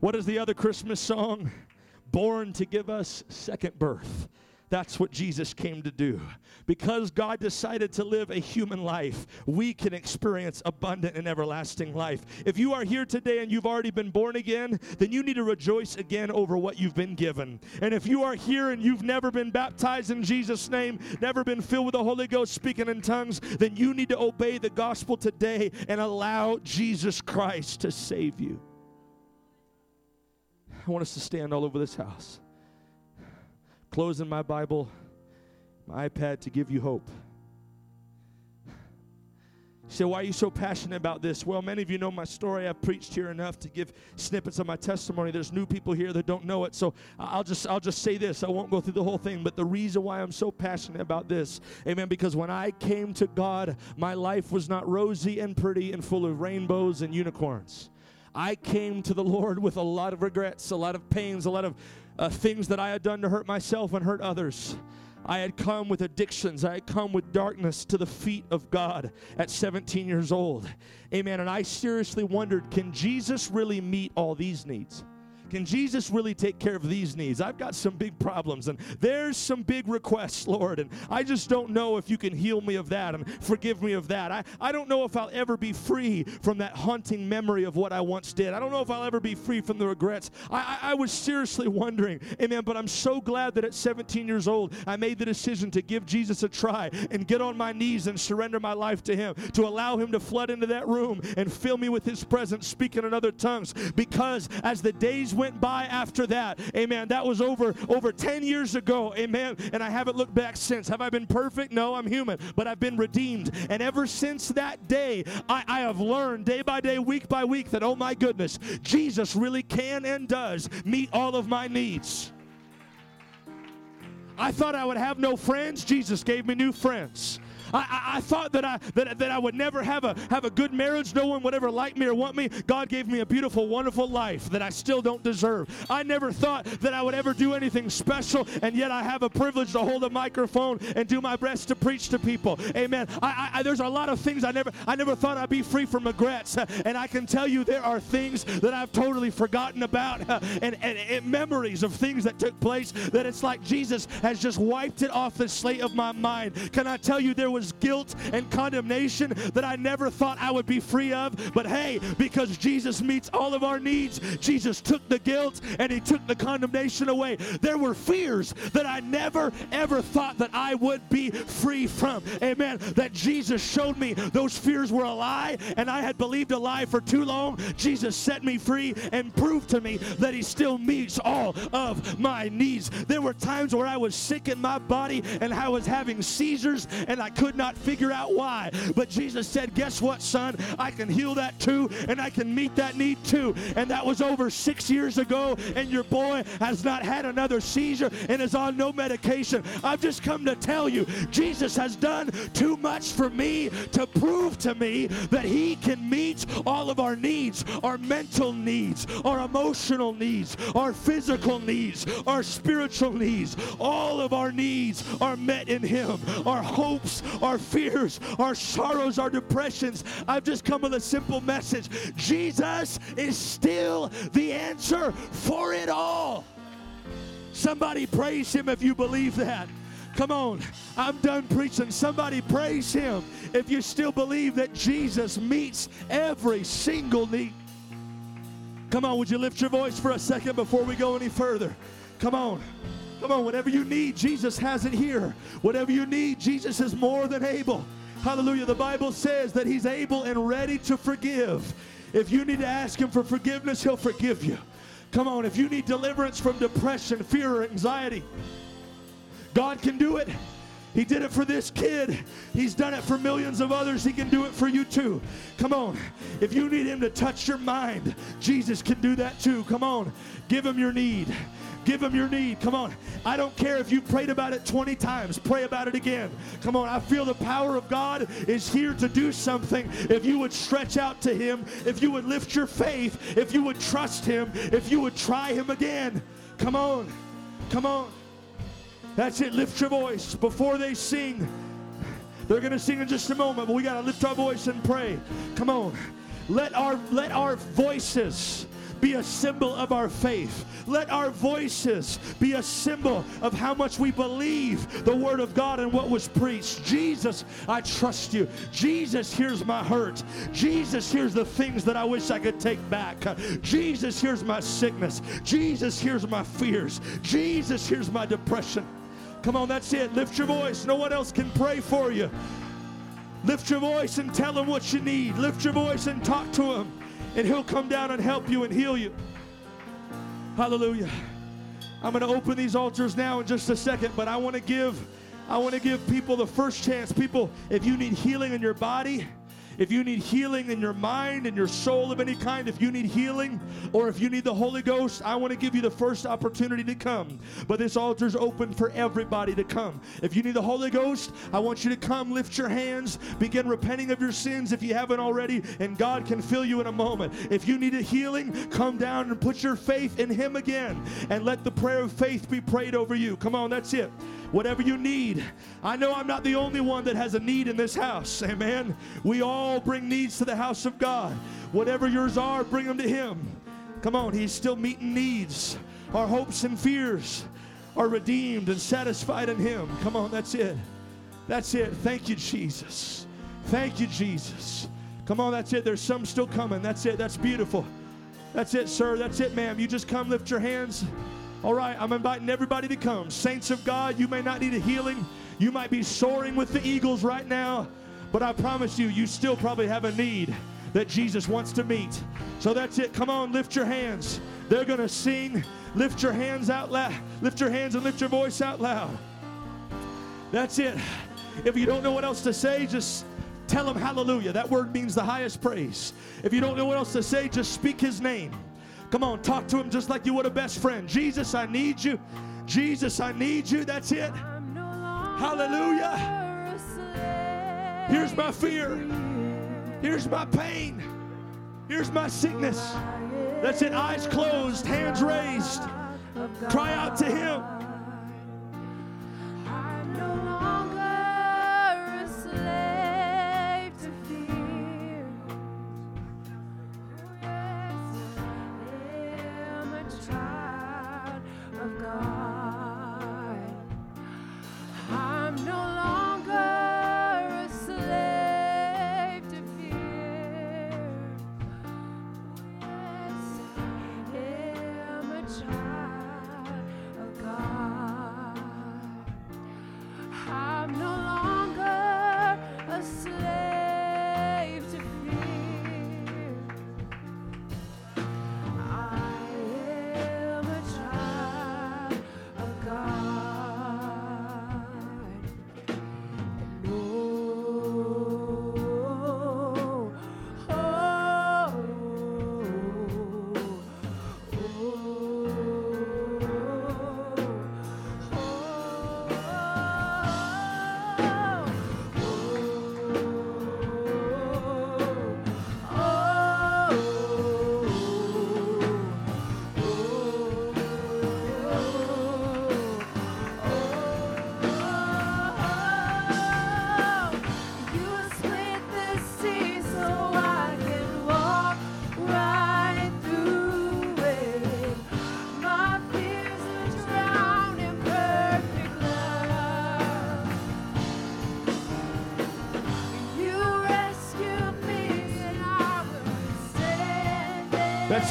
[SPEAKER 1] What is the other Christmas song? Born to give us second birth. That's what Jesus came to do. Because God decided to live a human life, we can experience abundant and everlasting life. If you are here today and you've already been born again, then you need to rejoice again over what you've been given. And if you are here and you've never been baptized in Jesus' name, never been filled with the Holy Ghost speaking in tongues, then you need to obey the gospel today and allow Jesus Christ to save you. I want us to stand all over this house. Closing my Bible, my iPad to give you hope. You say, why are you so passionate about this? Well, many of you know my story. I've preached here enough to give snippets of my testimony. There's new people here that don't know it, so I'll just I'll just say this. I won't go through the whole thing, but the reason why I'm so passionate about this, amen, because when I came to God, my life was not rosy and pretty and full of rainbows and unicorns. I came to the Lord with a lot of regrets, a lot of pains, a lot of uh, things that I had done to hurt myself and hurt others. I had come with addictions. I had come with darkness to the feet of God at 17 years old. Amen. And I seriously wondered can Jesus really meet all these needs? Can Jesus really take care of these needs? I've got some big problems and there's some big requests, Lord, and I just don't know if you can heal me of that and forgive me of that. I, I don't know if I'll ever be free from that haunting memory of what I once did. I don't know if I'll ever be free from the regrets. I, I, I was seriously wondering, amen, but I'm so glad that at 17 years old, I made the decision to give Jesus a try and get on my knees and surrender my life to Him, to allow Him to flood into that room and fill me with His presence, speaking in other tongues. Because as the days went by after that. Amen. That was over over 10 years ago. Amen. And I haven't looked back since. Have I been perfect? No, I'm human, but I've been redeemed. And ever since that day, I, I have learned day by day, week by week, that oh my goodness, Jesus really can and does meet all of my needs. I thought I would have no friends. Jesus gave me new friends. I, I, I thought that I that, that I would never have a have a good marriage. No one would ever like me or want me. God gave me a beautiful, wonderful life that I still don't deserve. I never thought that I would ever do anything special, and yet I have a privilege to hold a microphone and do my best to preach to people. Amen. I, I, there's a lot of things I never I never thought I'd be free from regrets, uh, and I can tell you there are things that I've totally forgotten about, uh, and, and, and memories of things that took place that it's like Jesus has just wiped it off the slate of my mind. Can I tell you there was guilt and condemnation that I never thought I would be free of? But hey, because Jesus meets all of our needs, Jesus took the guilt and he took the condemnation away. There were fears that I never ever thought that I would be free from. Amen. That Jesus showed me those fears were a lie and I had believed a lie for too long. Jesus set me free and proved to me that he still meets all of my needs. There were times where I was sick in my body and I was having seizures and I could not figure out why. But Jesus said, Guess what, son? I can heal that too and I can meet that need too. And that was over six years ago, and your boy has not had another seizure and is on no medication. I've just come to tell you, Jesus has done too much for me to prove to me that He can meet all of our needs our mental needs, our emotional needs, our physical needs, our spiritual needs. All of our needs are met in Him. Our hopes, our fears, our sorrows, our depressions. I've just come with a simple message Jesus is still the answer for it all. Somebody praise Him if you believe that. Come on, I'm done preaching. Somebody praise Him if you still believe that Jesus meets every single need. Come on, would you lift your voice for a second before we go any further? Come on. Come on, whatever you need, Jesus has it here. Whatever you need, Jesus is more than able. Hallelujah. The Bible says that He's able and ready to forgive. If you need to ask Him for forgiveness, He'll forgive you. Come on, if you need deliverance from depression, fear, or anxiety, God can do it. He did it for this kid. He's done it for millions of others. He can do it for you too. Come on. If you need Him to touch your mind, Jesus can do that too. Come on. Give Him your need. Give him your need. Come on. I don't care if you prayed about it 20 times. Pray about it again. Come on. I feel the power of God is here to do something. If you would stretch out to him, if you would lift your faith, if you would trust him, if you would try him again. Come on. Come on. That's it. Lift your voice before they sing. They're going to sing in just a moment, but we got to lift our voice and pray. Come on. Let our let our voices be a symbol of our faith. Let our voices be a symbol of how much we believe the Word of God and what was preached. Jesus, I trust you. Jesus, here's my hurt. Jesus, here's the things that I wish I could take back. Jesus, here's my sickness. Jesus, here's my fears. Jesus, here's my depression. Come on, that's it. Lift your voice. No one else can pray for you. Lift your voice and tell him what you need. Lift your voice and talk to him, and he'll come down and help you and heal you. Hallelujah. I'm going to open these altars now in just a second, but I want to give I want to give people the first chance. People, if you need healing in your body, if you need healing in your mind and your soul of any kind, if you need healing or if you need the Holy Ghost, I want to give you the first opportunity to come. But this altar is open for everybody to come. If you need the Holy Ghost, I want you to come, lift your hands, begin repenting of your sins if you haven't already, and God can fill you in a moment. If you need a healing, come down and put your faith in Him again and let the prayer of faith be prayed over you. Come on, that's it whatever you need. I know I'm not the only one that has a need in this house. Amen. We all bring needs to the house of God. Whatever yours are, bring them to Him. Come on, He's still meeting needs. Our hopes and fears are redeemed and satisfied in Him. Come on, that's it. That's it. Thank you, Jesus. Thank you, Jesus. Come on, that's it. There's some still coming. That's it. That's beautiful. That's it, sir. That's it, ma'am. You just come lift your hands. All right, I'm inviting everybody to come. Saints of God, you may not need a healing. You might be soaring with the eagles right now, but I promise you, you still probably have a need that Jesus wants to meet. So that's it. Come on, lift your hands. They're going to sing. Lift your hands out loud. Lift your hands and lift your voice out loud. That's it. If you don't know what else to say, just tell them hallelujah. That word means the highest praise. If you don't know what else to say, just speak his name. Come on, talk to him just like you would a best friend. Jesus, I need you. Jesus, I need you. That's it. Hallelujah.
[SPEAKER 2] Here's my fear. Here's my pain. Here's my sickness. That's it. Eyes closed, hands raised. Cry out to him.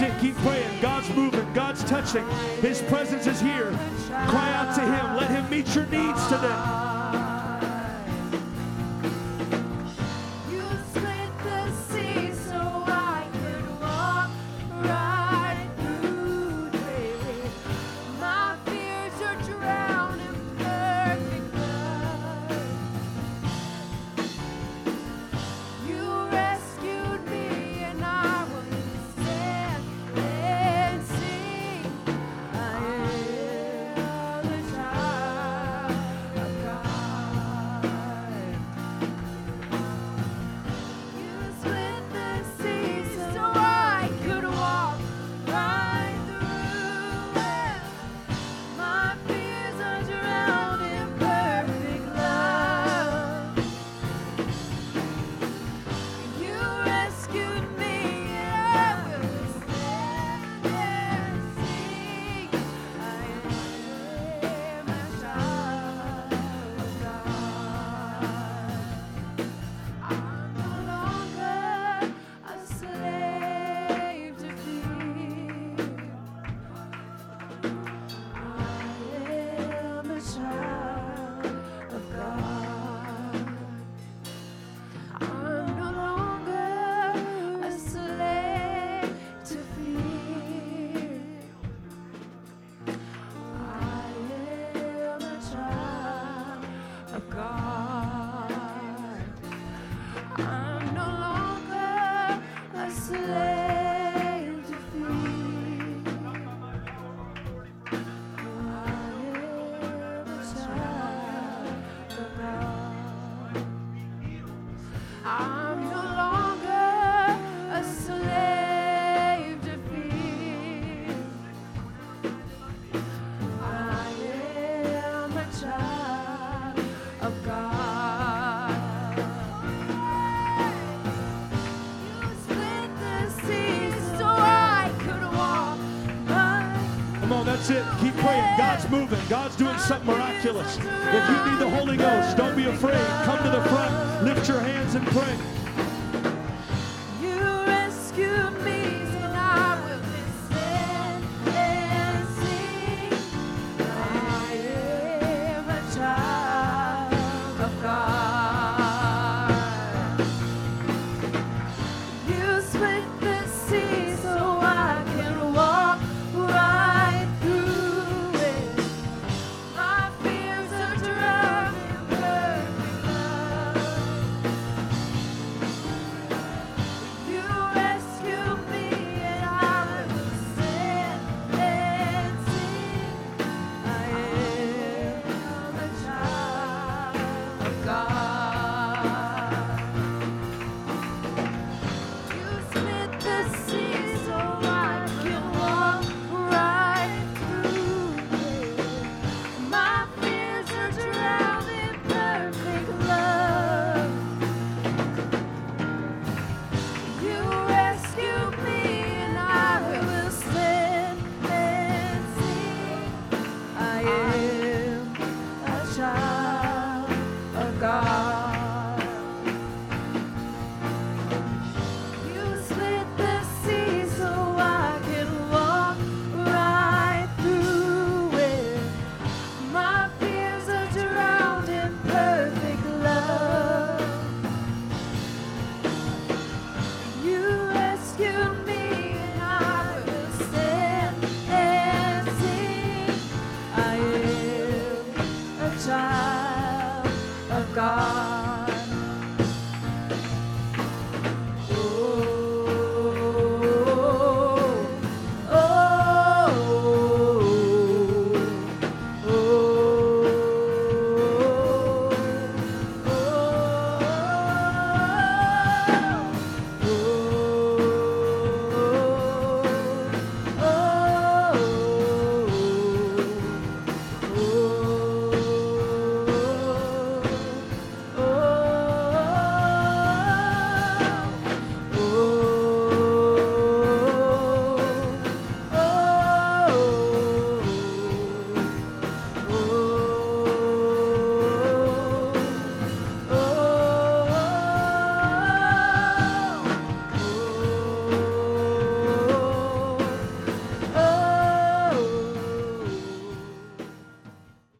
[SPEAKER 1] It.
[SPEAKER 2] Keep praying. God's moving. God's touching. His presence is here. Cry out to Him. Let Him meet your needs today. God's moving. God's doing something miraculous. If you need the Holy Ghost, don't be afraid. Come to the front. Lift your hands and pray.